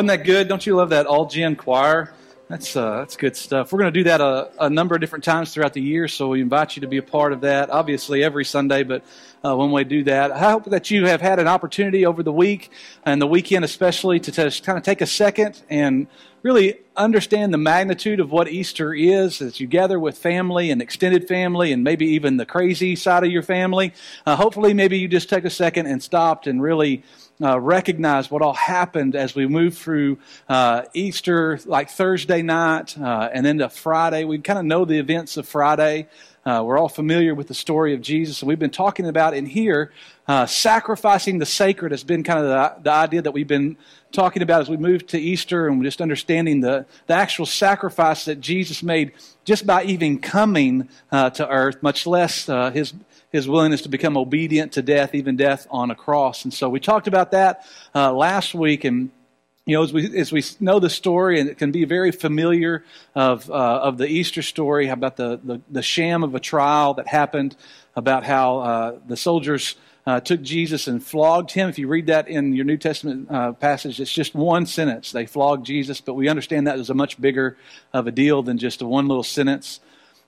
Wasn't that good? Don't you love that all gen choir? That's uh, that's good stuff. We're going to do that a, a, number of different times throughout the year, so we invite you to be a part of that. Obviously, every Sunday, but uh, when we do that, I hope that you have had an opportunity over the week and the weekend, especially, to just kind of take a second and really understand the magnitude of what Easter is as you gather with family and extended family, and maybe even the crazy side of your family. Uh, hopefully, maybe you just take a second and stopped and really uh, recognize what all happened as we moved through uh, Easter, like Thursday night, uh, and then to Friday. We kind of know the events of Friday. Uh, we're all familiar with the story of Jesus, and we've been talking about in here uh, sacrificing the sacred has been kind of the, the idea that we've been talking about as we move to Easter and just understanding the, the actual sacrifice that Jesus made just by even coming uh, to earth, much less his his willingness to become obedient to death, even death on a cross. And so we talked about that uh, last week, and you know, as we as we know the story, and it can be very familiar of uh, of the Easter story about the, the, the sham of a trial that happened, about how uh, the soldiers. Uh, took Jesus and flogged him. If you read that in your New Testament uh, passage, it's just one sentence. They flogged Jesus, but we understand that is a much bigger of a deal than just a one little sentence.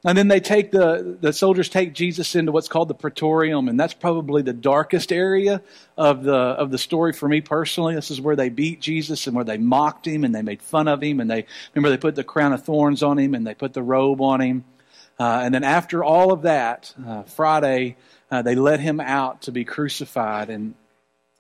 And then they take the, the soldiers take Jesus into what's called the praetorium, and that's probably the darkest area of the, of the story for me personally. This is where they beat Jesus and where they mocked him and they made fun of him. And they, remember, they put the crown of thorns on him and they put the robe on him. Uh, and then after all of that, uh, Friday, uh, they let him out to be crucified. And,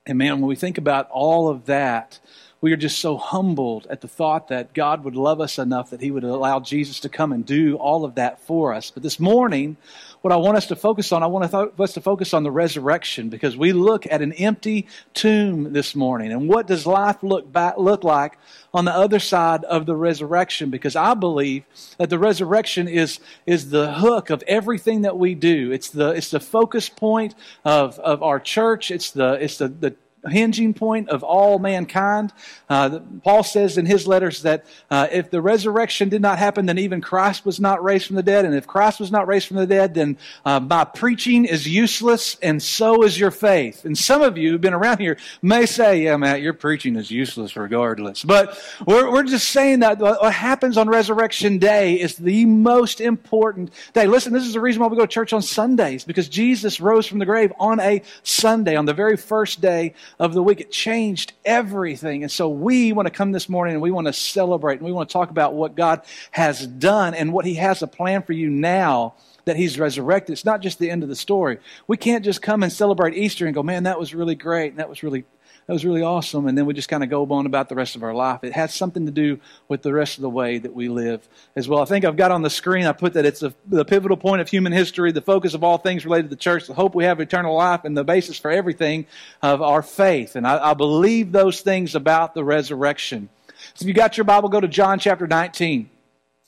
and man, when we think about all of that, we are just so humbled at the thought that God would love us enough that He would allow Jesus to come and do all of that for us. But this morning, what I want us to focus on, I want us to focus on the resurrection because we look at an empty tomb this morning. And what does life look, back, look like on the other side of the resurrection? Because I believe that the resurrection is, is the hook of everything that we do. It's the, it's the focus point of, of our church. It's the, it's the, the hinging point of all mankind. Uh, Paul says in his letters that uh, if the resurrection did not happen, then even Christ was not raised from the dead. And if Christ was not raised from the dead, then uh, my preaching is useless, and so is your faith. And some of you who've been around here may say, "Yeah, Matt, your preaching is useless regardless." But we're, we're just saying that what happens on Resurrection Day is the most important day. Listen, this is the reason why we go to church on Sundays because Jesus rose from the grave on a Sunday, on the very first day of the week. It changed everything. And so we want to come this morning and we want to celebrate and we want to talk about what God has done and what He has a plan for you now that He's resurrected. It's not just the end of the story. We can't just come and celebrate Easter and go, man, that was really great and that was really that was really awesome. And then we just kind of go on about the rest of our life. It has something to do with the rest of the way that we live as well. I think I've got on the screen, I put that it's a, the pivotal point of human history, the focus of all things related to the church, the hope we have eternal life, and the basis for everything of our faith. And I, I believe those things about the resurrection. So if you got your Bible, go to John chapter 19.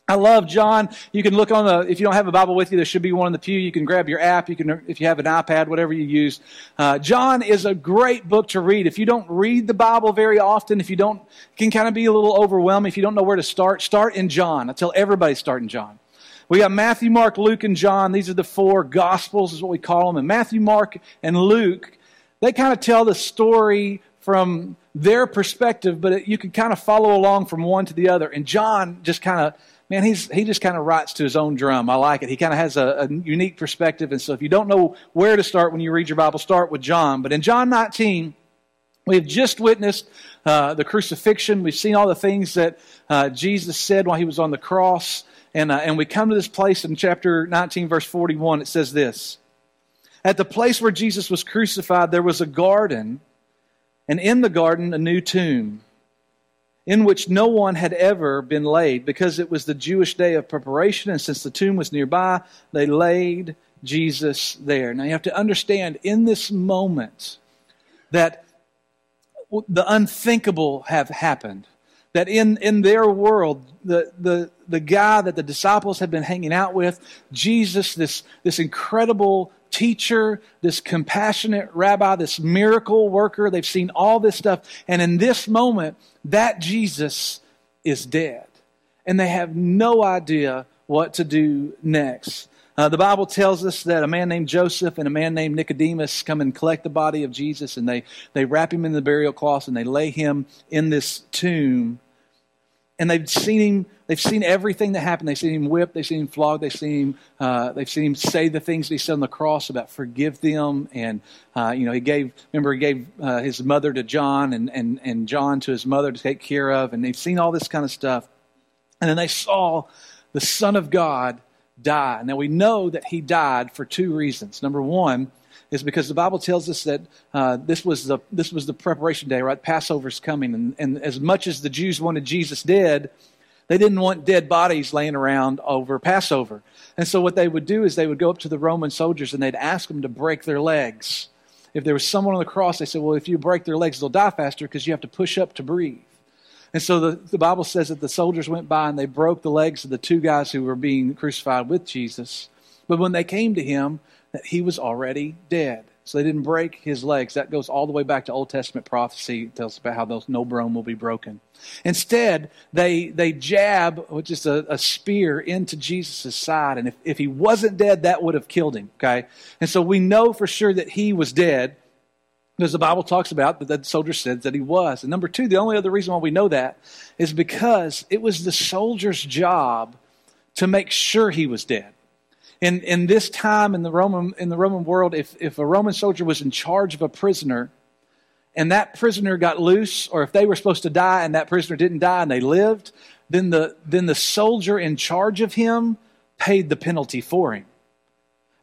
I love John. You can look on the, if you don't have a Bible with you, there should be one in the pew. You can grab your app. You can, if you have an iPad, whatever you use. Uh, John is a great book to read. If you don't read the Bible very often, if you don't, it can kind of be a little overwhelming. If you don't know where to start, start in John. I tell everybody start in John. We got Matthew, Mark, Luke, and John. These are the four Gospels, is what we call them. And Matthew, Mark, and Luke, they kind of tell the story from their perspective, but it, you can kind of follow along from one to the other. And John just kind of man, he's, he just kind of writes to his own drum. I like it. He kind of has a, a, unique perspective. And so if you don't know where to start when you read your Bible, start with John. But in John 19, we have just witnessed uh, the crucifixion. We've seen all the things that uh, Jesus said while he was on the cross. And, uh, and we come to this place in chapter 19, verse 41. It says this At the place where Jesus was crucified, there was a garden, and in the garden, a new tomb in which no one had ever been laid because it was the Jewish day of preparation, and since the tomb was nearby, they laid Jesus there. Now you have to understand in this moment that the unthinkable have happened. That in, in their world, the, the, the guy that the disciples had been hanging out with, Jesus, this, this incredible teacher, this compassionate rabbi, this miracle worker. They've seen all this stuff. And in this moment, that Jesus is dead. And they have no idea what to do next. Uh, the Bible tells us that a man named Joseph and a man named Nicodemus come and collect the body of Jesus, and they, they wrap him in the burial cloth and they lay him in this tomb. And they've seen him. They've seen everything that happened. They've seen him whipped. They've seen him flogged. They've seen him. Uh, they've seen him say the things that he said on the cross about forgive them. And uh, you know, he gave. Remember, he gave uh, his mother to John, and, and and John to his mother to take care of. And they've seen all this kind of stuff. And then they saw the Son of God die. Now we know that he died for two reasons. Number one is because the Bible tells us that uh, this was the this was the preparation day, right? Passover's coming, and, and as much as the Jews wanted Jesus dead, they didn't want dead bodies laying around over Passover. And so what they would do is they would go up to the Roman soldiers and they'd ask them to break their legs. If there was someone on the cross, they said, "Well, if you break their legs, they'll die faster because you have to push up to breathe." And so the, the Bible says that the soldiers went by and they broke the legs of the two guys who were being crucified with Jesus. But when they came to him, that he was already dead. So they didn't break his legs. That goes all the way back to Old Testament prophecy. It tells about how those no bone will be broken. Instead, they they jab, which is a, a spear, into Jesus' side. And if, if he wasn't dead, that would have killed him. Okay? And so we know for sure that he was dead. Because the Bible talks about that the soldier said that he was. And number two, the only other reason why we know that is because it was the soldier's job to make sure he was dead. In, in this time in the Roman, in the Roman world, if, if a Roman soldier was in charge of a prisoner and that prisoner got loose, or if they were supposed to die and that prisoner didn't die and they lived, then the, then the soldier in charge of him paid the penalty for him.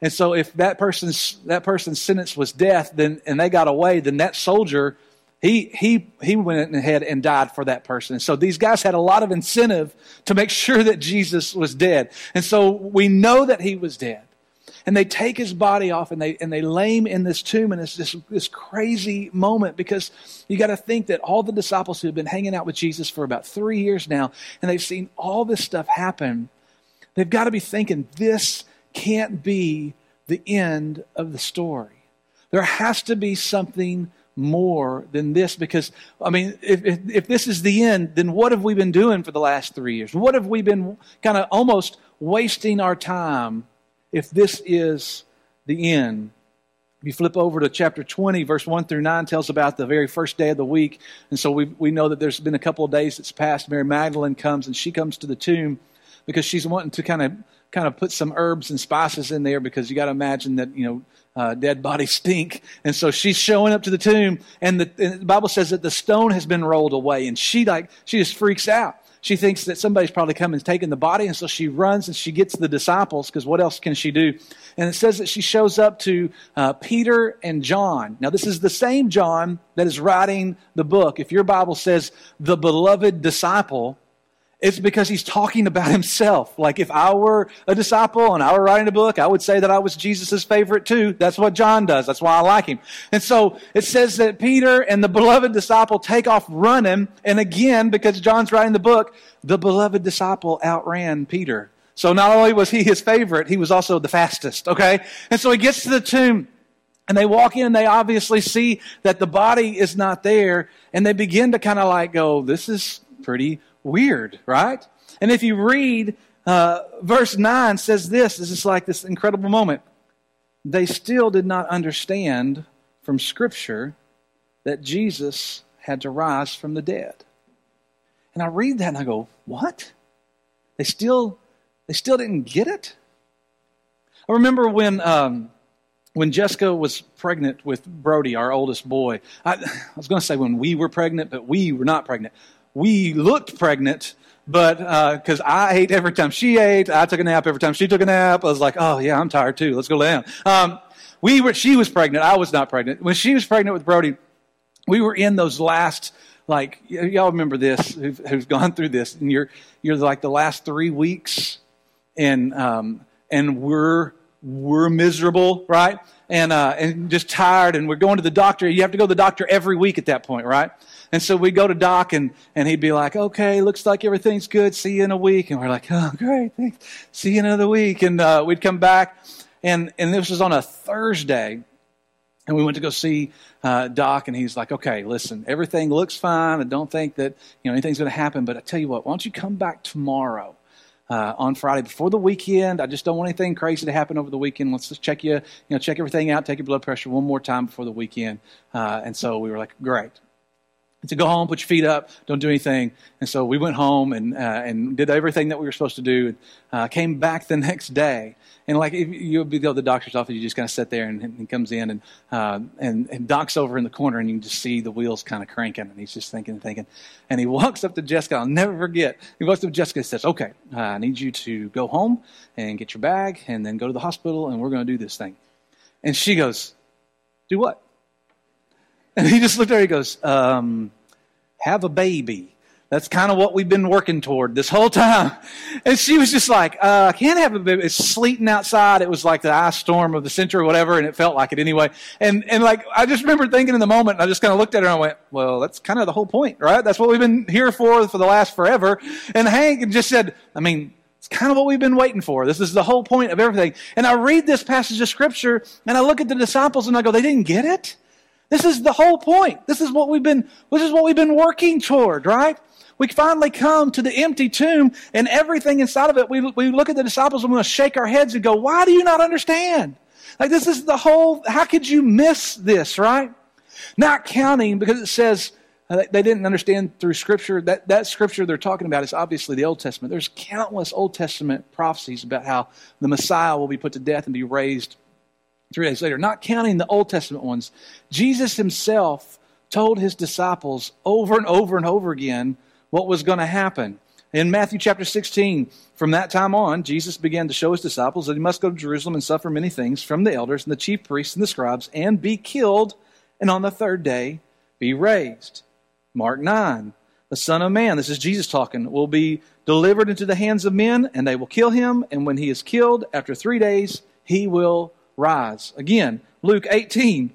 And so if that person's that person's sentence was death, then and they got away, then that soldier he he he went ahead and died for that person. And so these guys had a lot of incentive to make sure that Jesus was dead. And so we know that he was dead. And they take his body off and they and they lay him in this tomb, and it's this this crazy moment because you got to think that all the disciples who have been hanging out with Jesus for about three years now, and they've seen all this stuff happen, they've got to be thinking this can't be the end of the story. There has to be something more than this because, I mean, if, if, if, this is the end, then what have we been doing for the last three years? What have we been kind of almost wasting our time if this is the end? You flip over to chapter 20, verse 1 through 9 tells about the very first day of the week. And so we, we know that there's been a couple of days that's passed. Mary Magdalene comes and she comes to the tomb because she's wanting to kind of kind of put some herbs and spices in there because you got to imagine that you know uh, dead bodies stink, and so she's showing up to the tomb, and the, and the Bible says that the stone has been rolled away, and she like she just freaks out. She thinks that somebody's probably come and taken the body, and so she runs and she gets the disciples because what else can she do? And it says that she shows up to uh, Peter and John. Now, this is the same John that is writing the book. If your Bible says the beloved disciple, it's because he's talking about himself. Like if I were a disciple and I were writing a book, I would say that I was Jesus' favorite too. That's what John does. That's why I like him. And so it says that Peter and the beloved disciple take off running. And again, because John's writing the book, the beloved disciple outran Peter. So not only was he his favorite, he was also the fastest. Okay. And so he gets to the tomb. And they walk in and they obviously see that the body is not there. And they begin to kind of like go, this is pretty weird, right? And if you read uh, verse 9 says this, this is like this incredible moment. They still did not understand from Scripture that Jesus had to rise from the dead. And I read that and I go, what? They still, they still didn't get it? I remember when, um, when Jessica was pregnant with Brody, our oldest boy. I, I was going to say when we were pregnant, but we were not pregnant we looked pregnant, but because uh, I ate every time she ate, I took a nap every time she took a nap. I was like, oh yeah, I'm tired too. Let's go lay down. Um, we were. She was pregnant. I was not pregnant. When she was pregnant with Brody, we were in those last like y'all remember this who've, who've gone through this, and you're you're like the last three weeks, and um, and we're we're miserable, right? And uh, and just tired, and we're going to the doctor. You have to go to the doctor every week at that point, right? And so we'd go to Doc, and, and he'd be like, okay, looks like everything's good. See you in a week. And we're like, oh, great. Thanks. See you in another week. And uh, we'd come back, and, and this was on a Thursday. And we went to go see uh, Doc, and he's like, okay, listen, everything looks fine. I don't think that you know anything's going to happen. But I tell you what, why don't you come back tomorrow? uh, on Friday before the weekend. I just don't want anything crazy to happen over the weekend. Let's just check you, you know, check everything out, take your blood pressure one more time before the weekend. Uh, and so we were like, great. To go home, put your feet up, don't do anything. And so we went home and uh, and did everything that we were supposed to do. Uh, came back the next day, and like you'll be the doctor's office, you just kind of sit there, and, he comes in, and uh, and and Doc's over in the corner, and you can just see the wheels kind of cranking, and he's just thinking and thinking, and he walks up to Jessica. I'll never forget. He walks up to Jessica and says, "Okay, I need you to go home and get your bag, and then go to the hospital, and we're going to do this thing." And she goes, "Do what?" And he just looked at her. He goes, um, "Have a baby." That's kind of what we've been working toward this whole time. And she was just like, uh, I can't have a baby. It's sleeting outside. It was like the ice storm of the century or whatever, and it felt like it anyway. And, and like, I just remember thinking in the moment, I just kind of looked at her and I went, well, that's kind of the whole point, right? That's what we've been here for for the last forever. And Hank just said, I mean, it's kind of what we've been waiting for. This is the whole point of everything. And I read this passage of scripture and I look at the disciples and I go, they didn't get it? This is the whole point. This is what we've been, this is what we've been working toward, right? We finally come to the empty tomb and everything inside of it. We, we look at the disciples and we shake our heads and go, why do you not understand? Like this is the whole, how could you miss this, right? Not counting because it says, uh, they didn't understand through Scripture. That, that Scripture they're talking about is obviously the Old Testament. There's countless Old Testament prophecies about how the Messiah will be put to death and be raised three days later. Not counting the Old Testament ones. Jesus himself told his disciples over and over and over again what was going to happen. In Matthew chapter 16, from that time on, Jesus began to show his disciples that he must go to Jerusalem and suffer many things from the elders and the chief priests and the scribes and be killed, and on the third day be raised. Mark 9, the Son of Man, this is Jesus talking, will be delivered into the hands of men, and they will kill him, and when he is killed, after three days, he will rise. Again, Luke 18,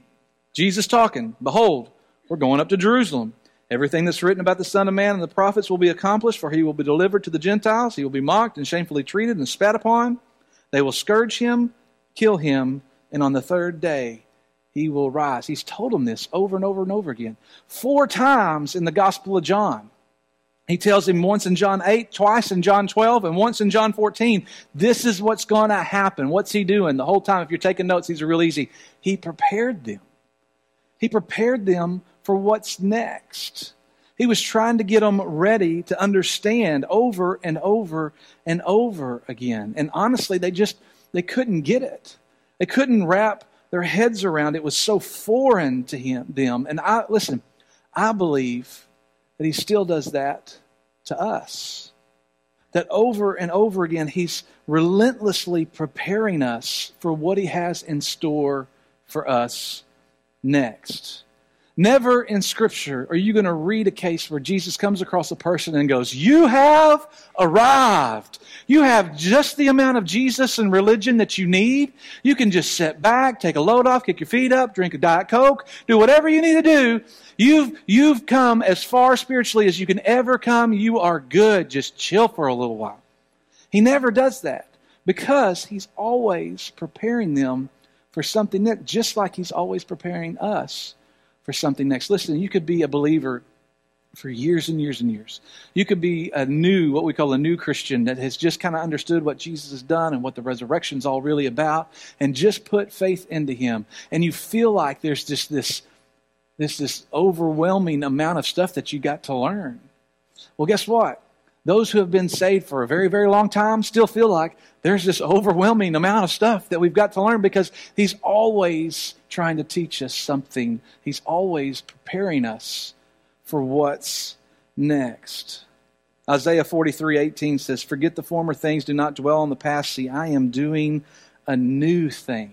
Jesus talking, Behold, we're going up to Jerusalem Everything that's written about the Son of Man and the prophets will be accomplished, for he will be delivered to the Gentiles. He will be mocked and shamefully treated and spat upon. They will scourge him, kill him, and on the third day he will rise. He's told them this over and over and over again. Four times in the Gospel of John. He tells him once in John 8, twice in John 12, and once in John 14. This is what's going to happen. What's he doing? The whole time, if you're taking notes, these are real easy. He prepared them. He prepared them for what's next. He was trying to get them ready to understand over and over and over again. And honestly, they just they couldn't get it. They couldn't wrap their heads around it. it was so foreign to him them. And I listen, I believe that he still does that to us. That over and over again he's relentlessly preparing us for what he has in store for us next. Never in Scripture are you going to read a case where Jesus comes across a person and goes, You have arrived. You have just the amount of Jesus and religion that you need. You can just sit back, take a load off, kick your feet up, drink a Diet Coke, do whatever you need to do. You've, you've come as far spiritually as you can ever come. You are good. Just chill for a little while. He never does that because he's always preparing them for something that, just like he's always preparing us for something next. Listen, you could be a believer for years and years and years. You could be a new, what we call a new Christian that has just kind of understood what Jesus has done and what the resurrection's all really about and just put faith into him. And you feel like there's just this, this, this overwhelming amount of stuff that you got to learn. Well, guess what? Those who have been saved for a very, very long time still feel like there's this overwhelming amount of stuff that we've got to learn because He's always trying to teach us something. He's always preparing us for what's next. Isaiah 43 18 says, Forget the former things, do not dwell on the past. See, I am doing a new thing.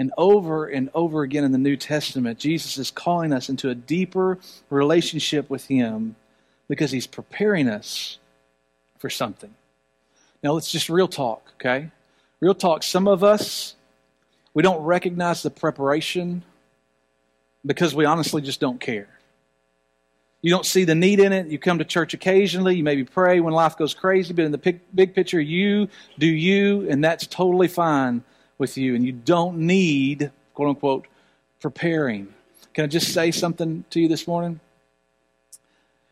And over and over again in the New Testament, Jesus is calling us into a deeper relationship with Him because he's preparing us for something. Now, let's just real talk, okay? Real talk. Some of us, we don't recognize the preparation because we honestly just don't care. You don't see the need in it. You come to church occasionally. You maybe pray when life goes crazy, but in the big, big picture, you do you, and that's totally fine with you. And you don't need, quote unquote, preparing. Can I just say something to you this morning?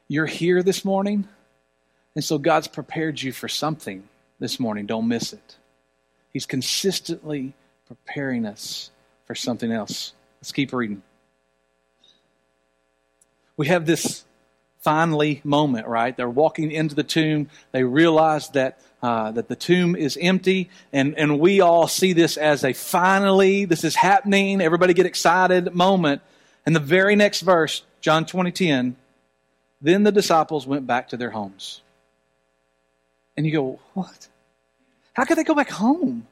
You're here this morning, and so God's prepared you for something this morning. Don't miss it. He's consistently preparing us for something else. Let's keep reading. We have this finally moment, right? They're walking into the tomb. They realize that uh, that the tomb is empty, and and we all see this as a finally this is happening. Everybody get excited moment. And the very next verse, John twenty ten, then the disciples went back to their homes. And you go, what? How could they go back home?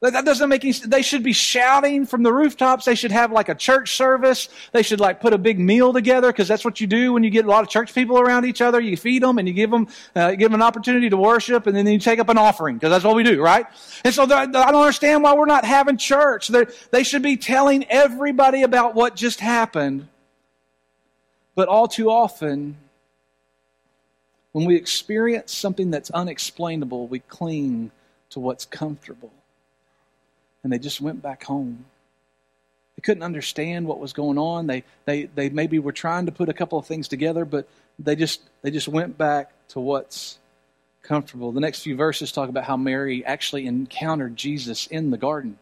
That doesn't make any They should be shouting from the rooftops. They should have like a church service. They should like put a big meal together because that's what you do when you get a lot of church people around each other. You feed them and you give them, uh, give them an opportunity to worship and then you take up an offering because that's what we do, right? And so I don't understand why we're not having church. They're, they should be telling everybody about what just happened. But all too often, when we experience something that's unexplainable, we cling to what's comfortable and they just went back home. They couldn't understand what was going on. They, they, they maybe were trying to put a couple of things together, but they just, they just went back to what's comfortable. The next few verses talk about how Mary actually encountered Jesus in the garden.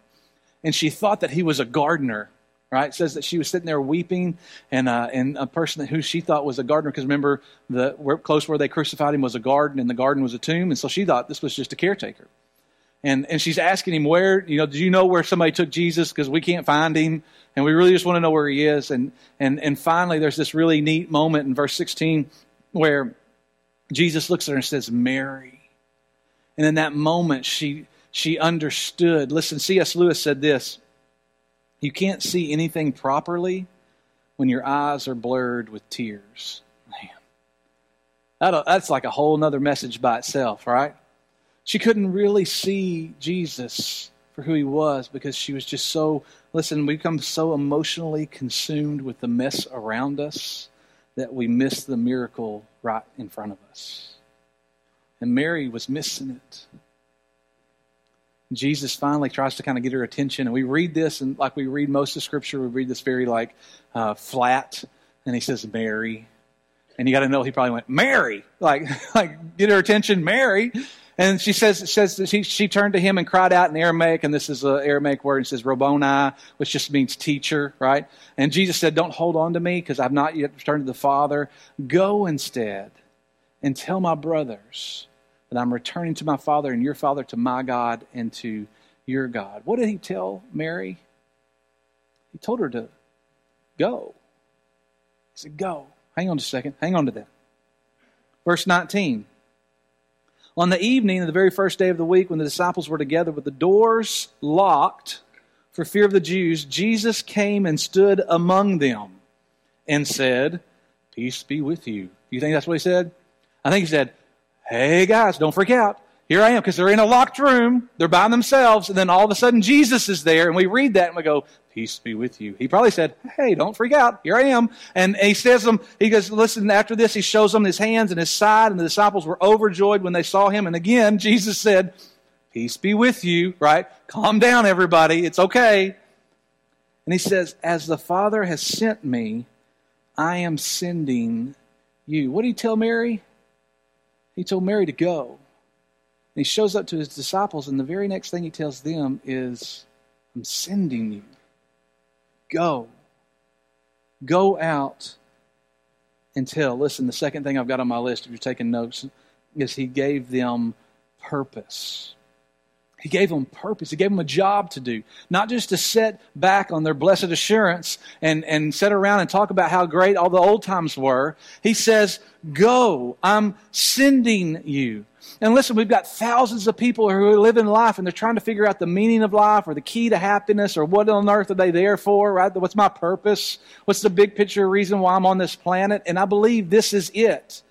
And she thought that he was a gardener, right? It says that she was sitting there weeping, and, uh, and a person who she thought was a gardener, because remember, the where, close where they crucified him was a garden, and the garden was a tomb, and so she thought this was just a caretaker and, and she's asking him where, you know, do you know where somebody took Jesus? Because we can't find him. And we really just want to know where he is. And, and, and finally, there's this really neat moment in verse 16 where Jesus looks at her and says, Mary. And in that moment, she, she understood. Listen, C.S. Lewis said this You can't see anything properly when your eyes are blurred with tears. Man, that's like a whole other message by itself, right? She couldn't really see Jesus for who he was because she was just so, listen, we become so emotionally consumed with the mess around us that we miss the miracle right in front of us. And Mary was missing it. Jesus finally tries to kind of get her attention, and we read this, and like we read most of Scripture, we read this very like uh, flat, and he says Mary, and you got to know he probably went Mary, like like get her attention, Mary, and she says, says she, she turned to him and cried out in Aramaic, and this is an Aramaic word, and says Rabboni, which just means teacher, right? And Jesus said, Don't hold on to me because I've not yet returned to the Father. Go instead and tell my brothers that I'm returning to my Father and your Father, to my God and to your God. What did he tell Mary? He told her to go. He said, Go. Hang on a second. Hang on to that. Verse 19. On the evening of the very first day of the week, when the disciples were together with the doors locked for fear of the Jews, Jesus came and stood among them and said, Peace be with you. Do you think that's what he said? I think he said, Hey guys, don't freak out here I am, because they're in a locked room, they're by themselves, and then all of a sudden Jesus is there, and we read that and we go, Peace be with you. He probably said, Hey, don't freak out. Here I am. And he says them, he goes, Listen, after this, he shows them his hands and his side, and the disciples were overjoyed when they saw him. And again, Jesus said, Peace be with you, right? Calm down, everybody. It's okay. And he says, As the Father has sent me, I am sending you. What did he tell Mary? He told Mary to go. And he shows up to his disciples, and the very next thing he tells them is, I'm sending you. Go. Go out and tell. Listen, the second thing I've got on my list, if you're taking notes, is he gave them purpose. He gave them purpose. He gave them a job to do. Not just to sit back on their blessed assurance and, and sit around and talk about how great all the old times were. He says, Go, I'm sending you. And listen, we've got thousands of people who are living life and they're trying to figure out the meaning of life or the key to happiness or what on earth are they there for, right? What's my purpose? What's the big picture reason why I'm on this planet? And I believe this is it.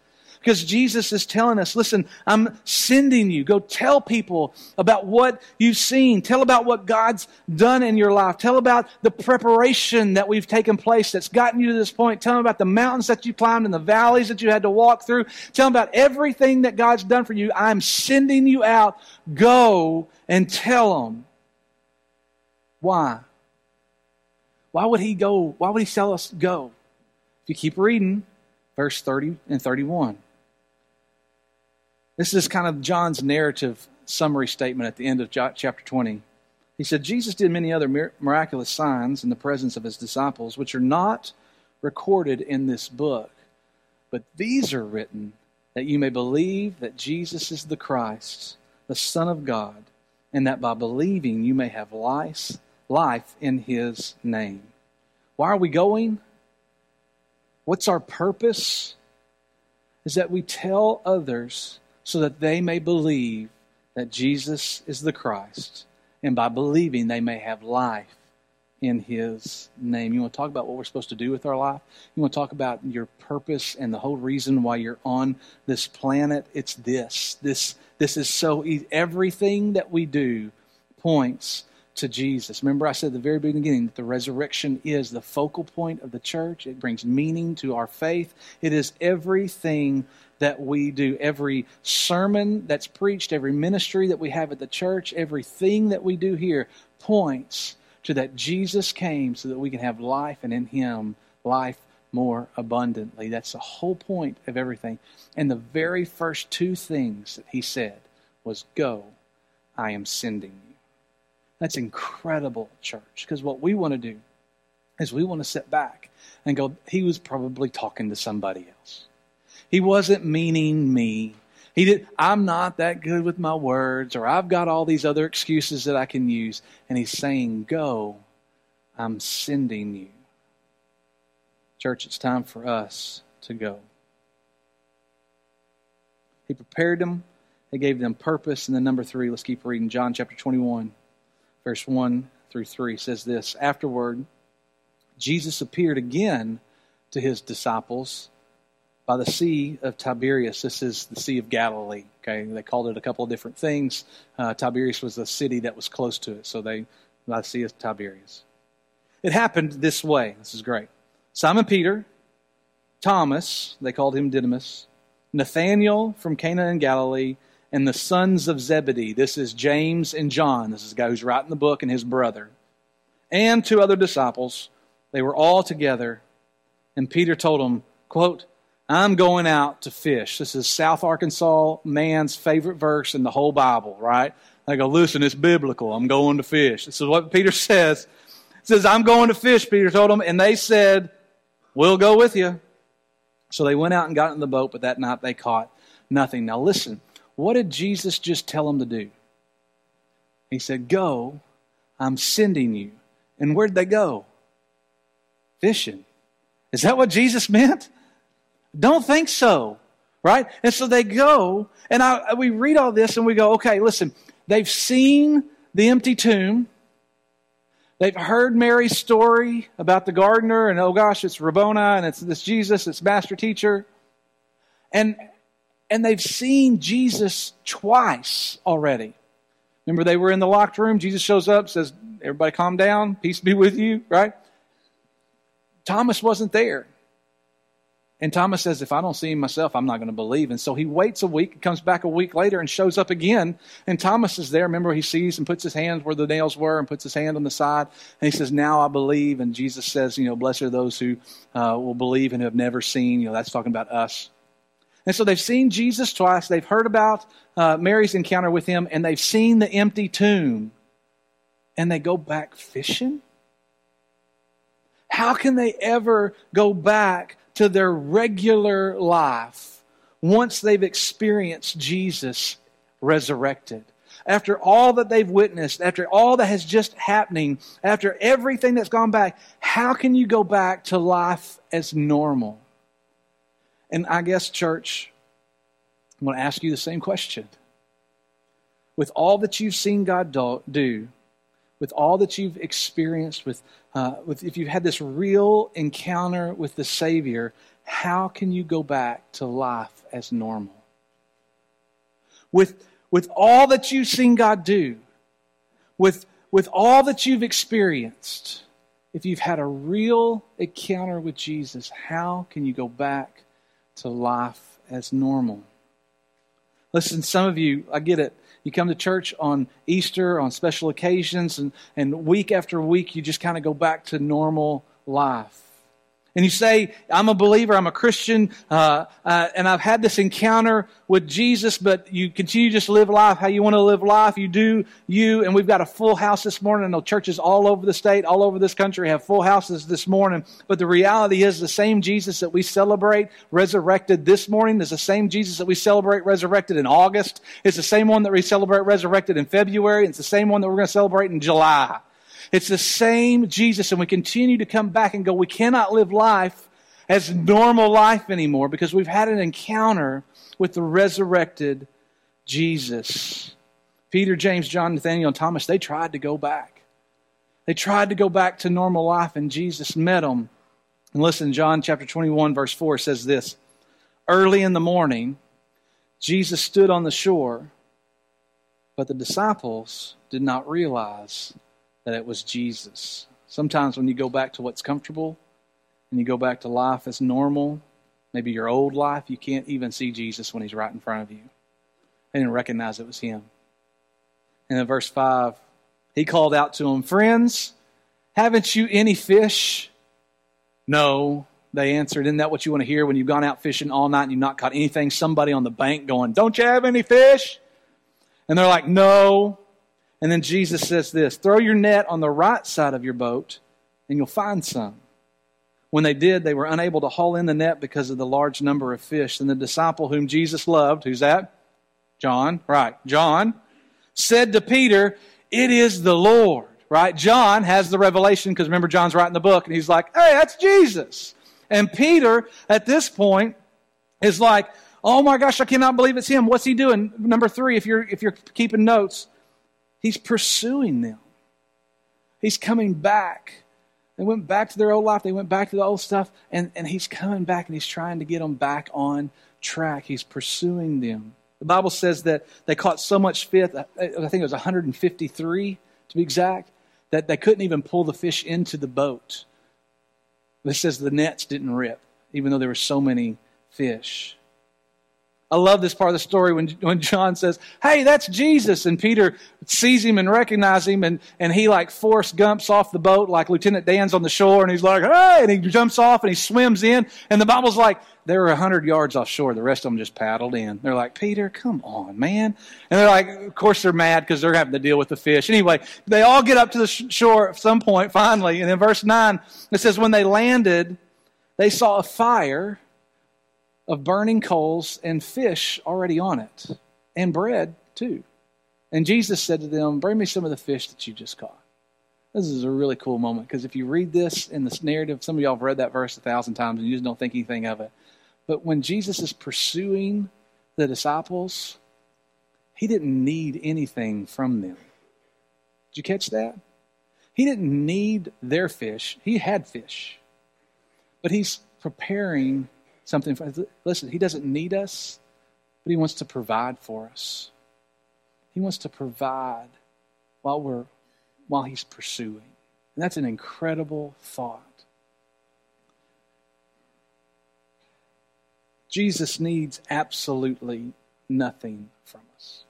Because Jesus is telling us, listen, I'm sending you. Go tell people about what you've seen. Tell about what God's done in your life. Tell about the preparation that we've taken place that's gotten you to this point. Tell them about the mountains that you climbed and the valleys that you had to walk through. Tell them about everything that God's done for you. I'm sending you out. Go and tell them. Why? Why would he go? Why would he tell us go? If you keep reading, verse 30 and 31. This is kind of John's narrative summary statement at the end of chapter 20. He said, Jesus did many other miraculous signs in the presence of his disciples, which are not recorded in this book. But these are written that you may believe that Jesus is the Christ, the Son of God, and that by believing you may have life, life in his name. Why are we going? What's our purpose? Is that we tell others so that they may believe that Jesus is the Christ, and by believing they may have life in his name. You want to talk about what we're supposed to do with our life? You want to talk about your purpose and the whole reason why you're on this planet? It's this. This this is so easy. Everything that we do points to Jesus. Remember, I said at the very beginning that the resurrection is the focal point of the church. It brings meaning to our faith. It is everything that we do. Every sermon that's preached, every ministry that we have at the church, everything that we do here points to that Jesus came so that we can have life and in Him life more abundantly. That's the whole point of everything. And the very first two things that He said was, Go, I am sending you. That's incredible, church, because what we want to do is we want to sit back and go, He was probably talking to somebody else. He wasn't meaning me. He did, I'm not that good with my words, or I've got all these other excuses that I can use. And he's saying, Go, I'm sending you. Church, it's time for us to go. He prepared them, he gave them purpose. And then, number three, let's keep reading. John chapter 21, verse 1 through 3 says this Afterward, Jesus appeared again to his disciples by the Sea of Tiberias. This is the Sea of Galilee. Okay, they called it a couple of different things. Uh, Tiberias was the city that was close to it, so they by the Sea of Tiberias. It happened this way. This is great. Simon Peter, Thomas, they called him Didymus, Nathanael from Cana in Galilee, and the sons of Zebedee. This is James and John. This is the guy who's writing the book and his brother. And two other disciples. They were all together. And Peter told them, quote, I'm going out to fish. This is South Arkansas man's favorite verse in the whole Bible, right? They go, listen, it's biblical. I'm going to fish. This is what Peter says. He says, I'm going to fish, Peter told them. And they said, We'll go with you. So they went out and got in the boat, but that night they caught nothing. Now listen, what did Jesus just tell them to do? He said, Go, I'm sending you. And where'd they go? Fishing. Is that what Jesus meant? Don't think so, right? And so they go, and I, we read all this and we go, okay, listen, they've seen the empty tomb. They've heard Mary's story about the gardener, and oh gosh, it's Rabboni, and it's this Jesus, it's master teacher. And, and they've seen Jesus twice already. Remember, they were in the locked room. Jesus shows up, says, Everybody calm down, peace be with you, right? Thomas wasn't there. And Thomas says, If I don't see him myself, I'm not going to believe. And so he waits a week, comes back a week later, and shows up again. And Thomas is there. Remember, he sees and puts his hands where the nails were and puts his hand on the side. And he says, Now I believe. And Jesus says, You know, blessed are those who uh, will believe and have never seen. You know, that's talking about us. And so they've seen Jesus twice. They've heard about uh, Mary's encounter with him, and they've seen the empty tomb. And they go back fishing? How can they ever go back to their regular life once they've experienced Jesus resurrected. After all that they've witnessed, after all that has just happening, after everything that's gone back, how can you go back to life as normal? And I guess, church, I'm going to ask you the same question. With all that you've seen God do, with all that you've experienced, with, uh, with if you've had this real encounter with the Savior, how can you go back to life as normal? With, with all that you've seen God do, with, with all that you've experienced, if you've had a real encounter with Jesus, how can you go back to life as normal? Listen, some of you, I get it. You come to church on Easter, on special occasions, and, and week after week, you just kind of go back to normal life. And you say, I'm a believer, I'm a Christian, uh, uh, and I've had this encounter with Jesus, but you continue to just live life how you want to live life. You do you, and we've got a full house this morning. I know churches all over the state, all over this country have full houses this morning. But the reality is the same Jesus that we celebrate resurrected this morning is the same Jesus that we celebrate resurrected in August. It's the same one that we celebrate resurrected in February. It's the same one that we're going to celebrate in July. It's the same Jesus, and we continue to come back and go, we cannot live life as normal life anymore because we've had an encounter with the resurrected Jesus. Peter, James, John, Nathaniel, and Thomas, they tried to go back. They tried to go back to normal life, and Jesus met them. And listen, John chapter 21, verse 4 says this Early in the morning, Jesus stood on the shore, but the disciples did not realize that it was Jesus. Sometimes when you go back to what's comfortable and you go back to life as normal, maybe your old life, you can't even see Jesus when he's right in front of you. They didn't recognize it was him. And in verse 5, he called out to them, Friends, haven't you any fish? No, they answered. Isn't that what you want to hear when you've gone out fishing all night and you've not caught anything? Somebody on the bank going, Don't you have any fish? And they're like, No. And then Jesus says this throw your net on the right side of your boat, and you'll find some. When they did, they were unable to haul in the net because of the large number of fish. And the disciple whom Jesus loved, who's that? John, right, John, said to Peter, It is the Lord, right? John has the revelation because remember, John's writing the book, and he's like, Hey, that's Jesus. And Peter, at this point, is like, Oh my gosh, I cannot believe it's him. What's he doing? Number three, if you're if you're keeping notes, He's pursuing them. He's coming back. They went back to their old life. They went back to the old stuff. And, and he's coming back and he's trying to get them back on track. He's pursuing them. The Bible says that they caught so much fish, I think it was 153 to be exact, that they couldn't even pull the fish into the boat. It says the nets didn't rip, even though there were so many fish. I love this part of the story when, when John says, Hey, that's Jesus. And Peter sees him and recognizes him, and, and he like Forrest Gumps off the boat like Lieutenant Dan's on the shore, and he's like, Hey, and he jumps off and he swims in. And the Bible's like, they were 100 yards offshore. The rest of them just paddled in. They're like, Peter, come on, man. And they're like, of course, they're mad because they're having to deal with the fish. Anyway, they all get up to the shore at some point, finally. And in verse 9, it says, When they landed, they saw a fire of burning coals and fish already on it, and bread too. And Jesus said to them, Bring me some of the fish that you just caught. This is a really cool moment because if you read this in this narrative, some of y'all have read that verse a thousand times and you just don't think anything of it. But when Jesus is pursuing the disciples, he didn't need anything from them. Did you catch that? He didn't need their fish, he had fish. But he's preparing something for listen he doesn't need us but he wants to provide for us he wants to provide while we're while he's pursuing and that's an incredible thought jesus needs absolutely nothing from us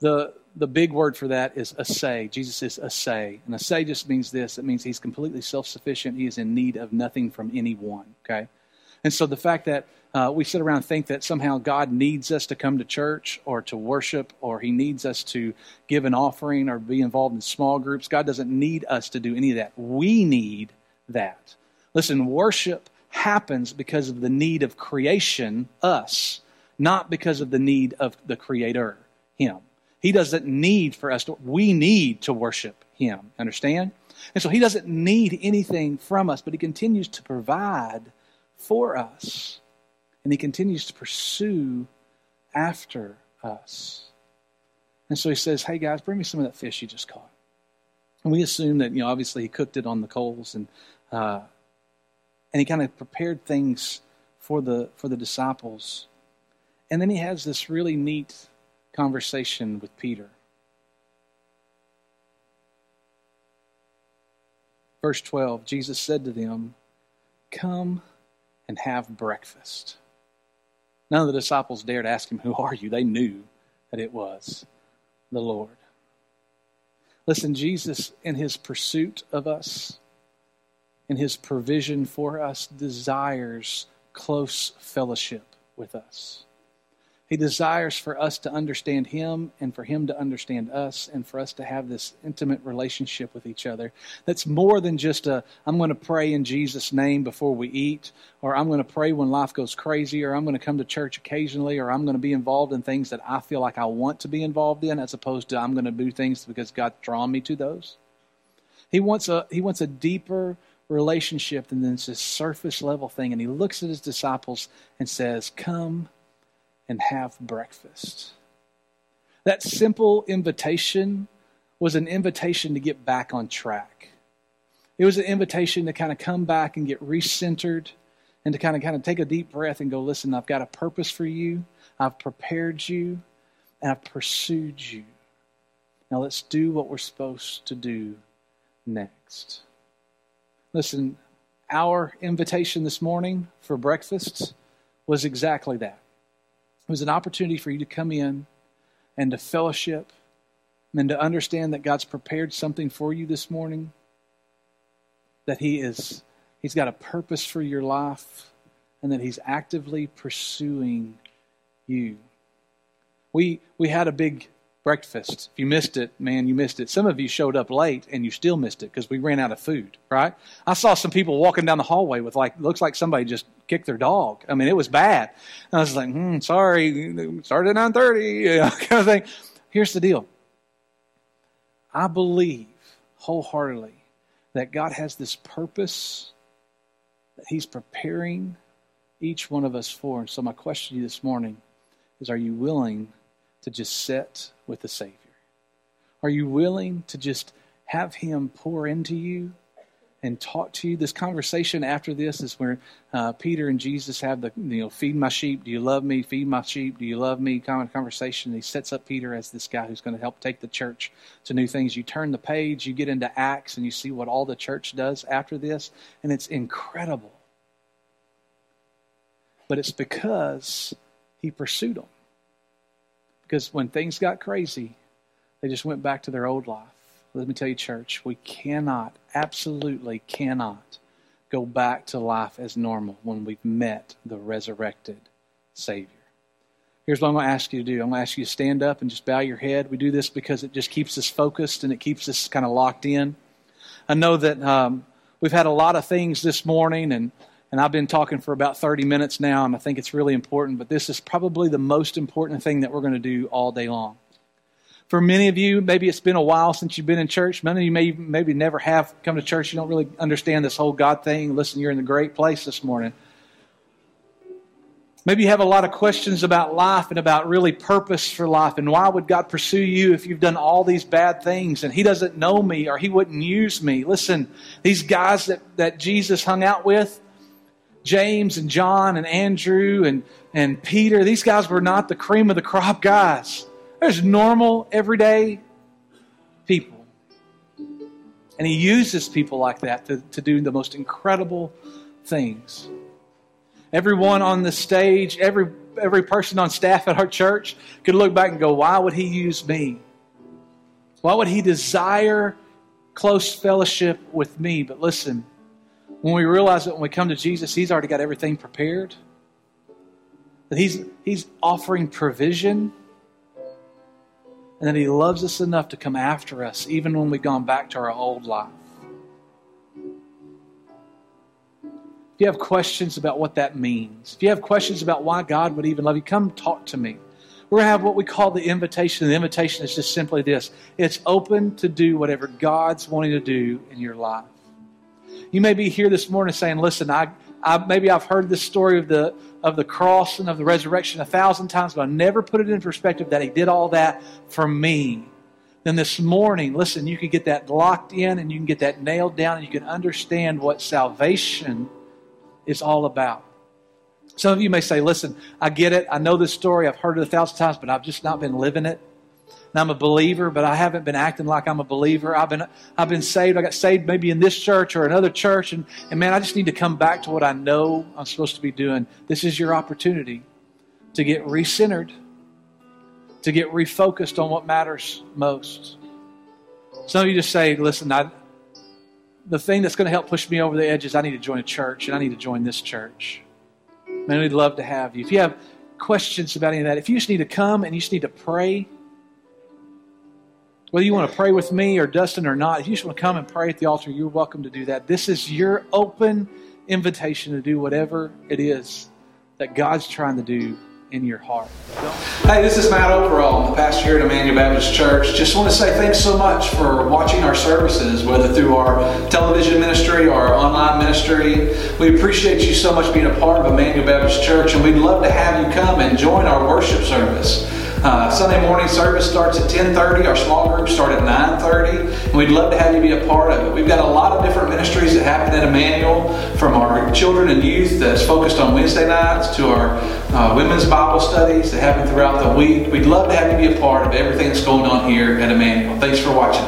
the the big word for that is aseity. Jesus is aseity. And aseity just means this it means he's completely self sufficient. He is in need of nothing from anyone. Okay? And so the fact that uh, we sit around and think that somehow God needs us to come to church or to worship or He needs us to give an offering or be involved in small groups, God doesn't need us to do any of that. We need that. Listen, worship happens because of the need of creation, us, not because of the need of the Creator, Him. He doesn't need for us to, we need to worship Him. Understand? And so He doesn't need anything from us, but He continues to provide for us. And he continues to pursue after us. And so he says, Hey guys, bring me some of that fish you just caught. And we assume that, you know, obviously he cooked it on the coals and uh, and he kind of prepared things for the for the disciples. And then he has this really neat conversation with Peter. Verse 12 Jesus said to them, Come and have breakfast. None of the disciples dared ask him, Who are you? They knew that it was the Lord. Listen, Jesus, in his pursuit of us, in his provision for us, desires close fellowship with us. He desires for us to understand Him and for Him to understand us and for us to have this intimate relationship with each other. That's more than just a, I'm going to pray in Jesus' name before we eat, or I'm going to pray when life goes crazy, or I'm going to come to church occasionally, or I'm going to be involved in things that I feel like I want to be involved in, as opposed to I'm going to do things because God's drawn me to those. He wants a, he wants a deeper relationship than this surface level thing. And he looks at his disciples and says, Come and have breakfast. That simple invitation was an invitation to get back on track. It was an invitation to kind of come back and get recentered and to kind of kind of take a deep breath and go, listen, I've got a purpose for you. I've prepared you and I've pursued you. Now let's do what we're supposed to do next. Listen, our invitation this morning for breakfast was exactly that. It was an opportunity for you to come in and to fellowship and to understand that God's prepared something for you this morning, that He is He's got a purpose for your life, and that He's actively pursuing you. We we had a big breakfast. If you missed it, man, you missed it. Some of you showed up late and you still missed it because we ran out of food, right? I saw some people walking down the hallway with like, looks like somebody just kicked their dog. I mean, it was bad. And I was like, hmm, sorry, started at 9.30, you know, kind of thing. Here's the deal. I believe wholeheartedly that God has this purpose that He's preparing each one of us for. And so my question to you this morning is, are you willing to just sit with the Savior? Are you willing to just have Him pour into you and talk to you? This conversation after this is where uh, Peter and Jesus have the, you know, feed my sheep. Do you love me? Feed my sheep. Do you love me? Of conversation. He sets up Peter as this guy who's going to help take the church to new things. You turn the page, you get into Acts, and you see what all the church does after this, and it's incredible. But it's because he pursued them. Because when things got crazy, they just went back to their old life. Let me tell you, church, we cannot, absolutely cannot go back to life as normal when we've met the resurrected Savior. Here's what I'm going to ask you to do I'm going to ask you to stand up and just bow your head. We do this because it just keeps us focused and it keeps us kind of locked in. I know that um, we've had a lot of things this morning, and and I've been talking for about 30 minutes now, and I think it's really important, but this is probably the most important thing that we're going to do all day long. For many of you, maybe it's been a while since you've been in church. Many of you may maybe never have come to church. You don't really understand this whole God thing. Listen, you're in the great place this morning. Maybe you have a lot of questions about life and about really purpose for life and why would God pursue you if you've done all these bad things and He doesn't know me or He wouldn't use me. Listen, these guys that, that Jesus hung out with, James and John and Andrew and, and Peter, these guys were not the cream of the crop guys. There's normal, everyday people. And he uses people like that to, to do the most incredible things. Everyone on the stage, every, every person on staff at our church could look back and go, Why would he use me? Why would he desire close fellowship with me? But listen, when we realize that when we come to Jesus, He's already got everything prepared, that He's, he's offering provision, and that He loves us enough to come after us, even when we've gone back to our old life. If you have questions about what that means, if you have questions about why God would even love you, come talk to me. We're going to have what we call the invitation. The invitation is just simply this it's open to do whatever God's wanting to do in your life. You may be here this morning saying, listen, I, I, maybe I've heard this story of the, of the cross and of the resurrection a thousand times, but I never put it in perspective that he did all that for me. Then this morning, listen, you can get that locked in and you can get that nailed down and you can understand what salvation is all about. Some of you may say, listen, I get it. I know this story. I've heard it a thousand times, but I've just not been living it and I'm a believer, but I haven't been acting like I'm a believer. I've been I've been saved. I got saved maybe in this church or another church, and, and man, I just need to come back to what I know I'm supposed to be doing. This is your opportunity to get recentered, to get refocused on what matters most. Some of you just say, listen, I the thing that's going to help push me over the edge is I need to join a church, and I need to join this church. Man, we'd love to have you. If you have questions about any of that, if you just need to come and you just need to pray, whether you want to pray with me or Dustin or not, if you just want to come and pray at the altar, you're welcome to do that. This is your open invitation to do whatever it is that God's trying to do in your heart. Hey, this is Matt Overall. The pastor here at Emmanuel Baptist Church. Just want to say thanks so much for watching our services, whether through our television ministry or our online ministry. We appreciate you so much being a part of Emmanuel Baptist Church, and we'd love to have you come and join our worship service. Uh, Sunday morning service starts at 10:30. Our small groups start at 9:30, and we'd love to have you be a part of it. We've got a lot of different ministries that happen at Emmanuel, from our children and youth that's focused on Wednesday nights to our uh, women's Bible studies that happen throughout the week. We'd love to have you be a part of everything that's going on here at Emmanuel. Thanks for watching.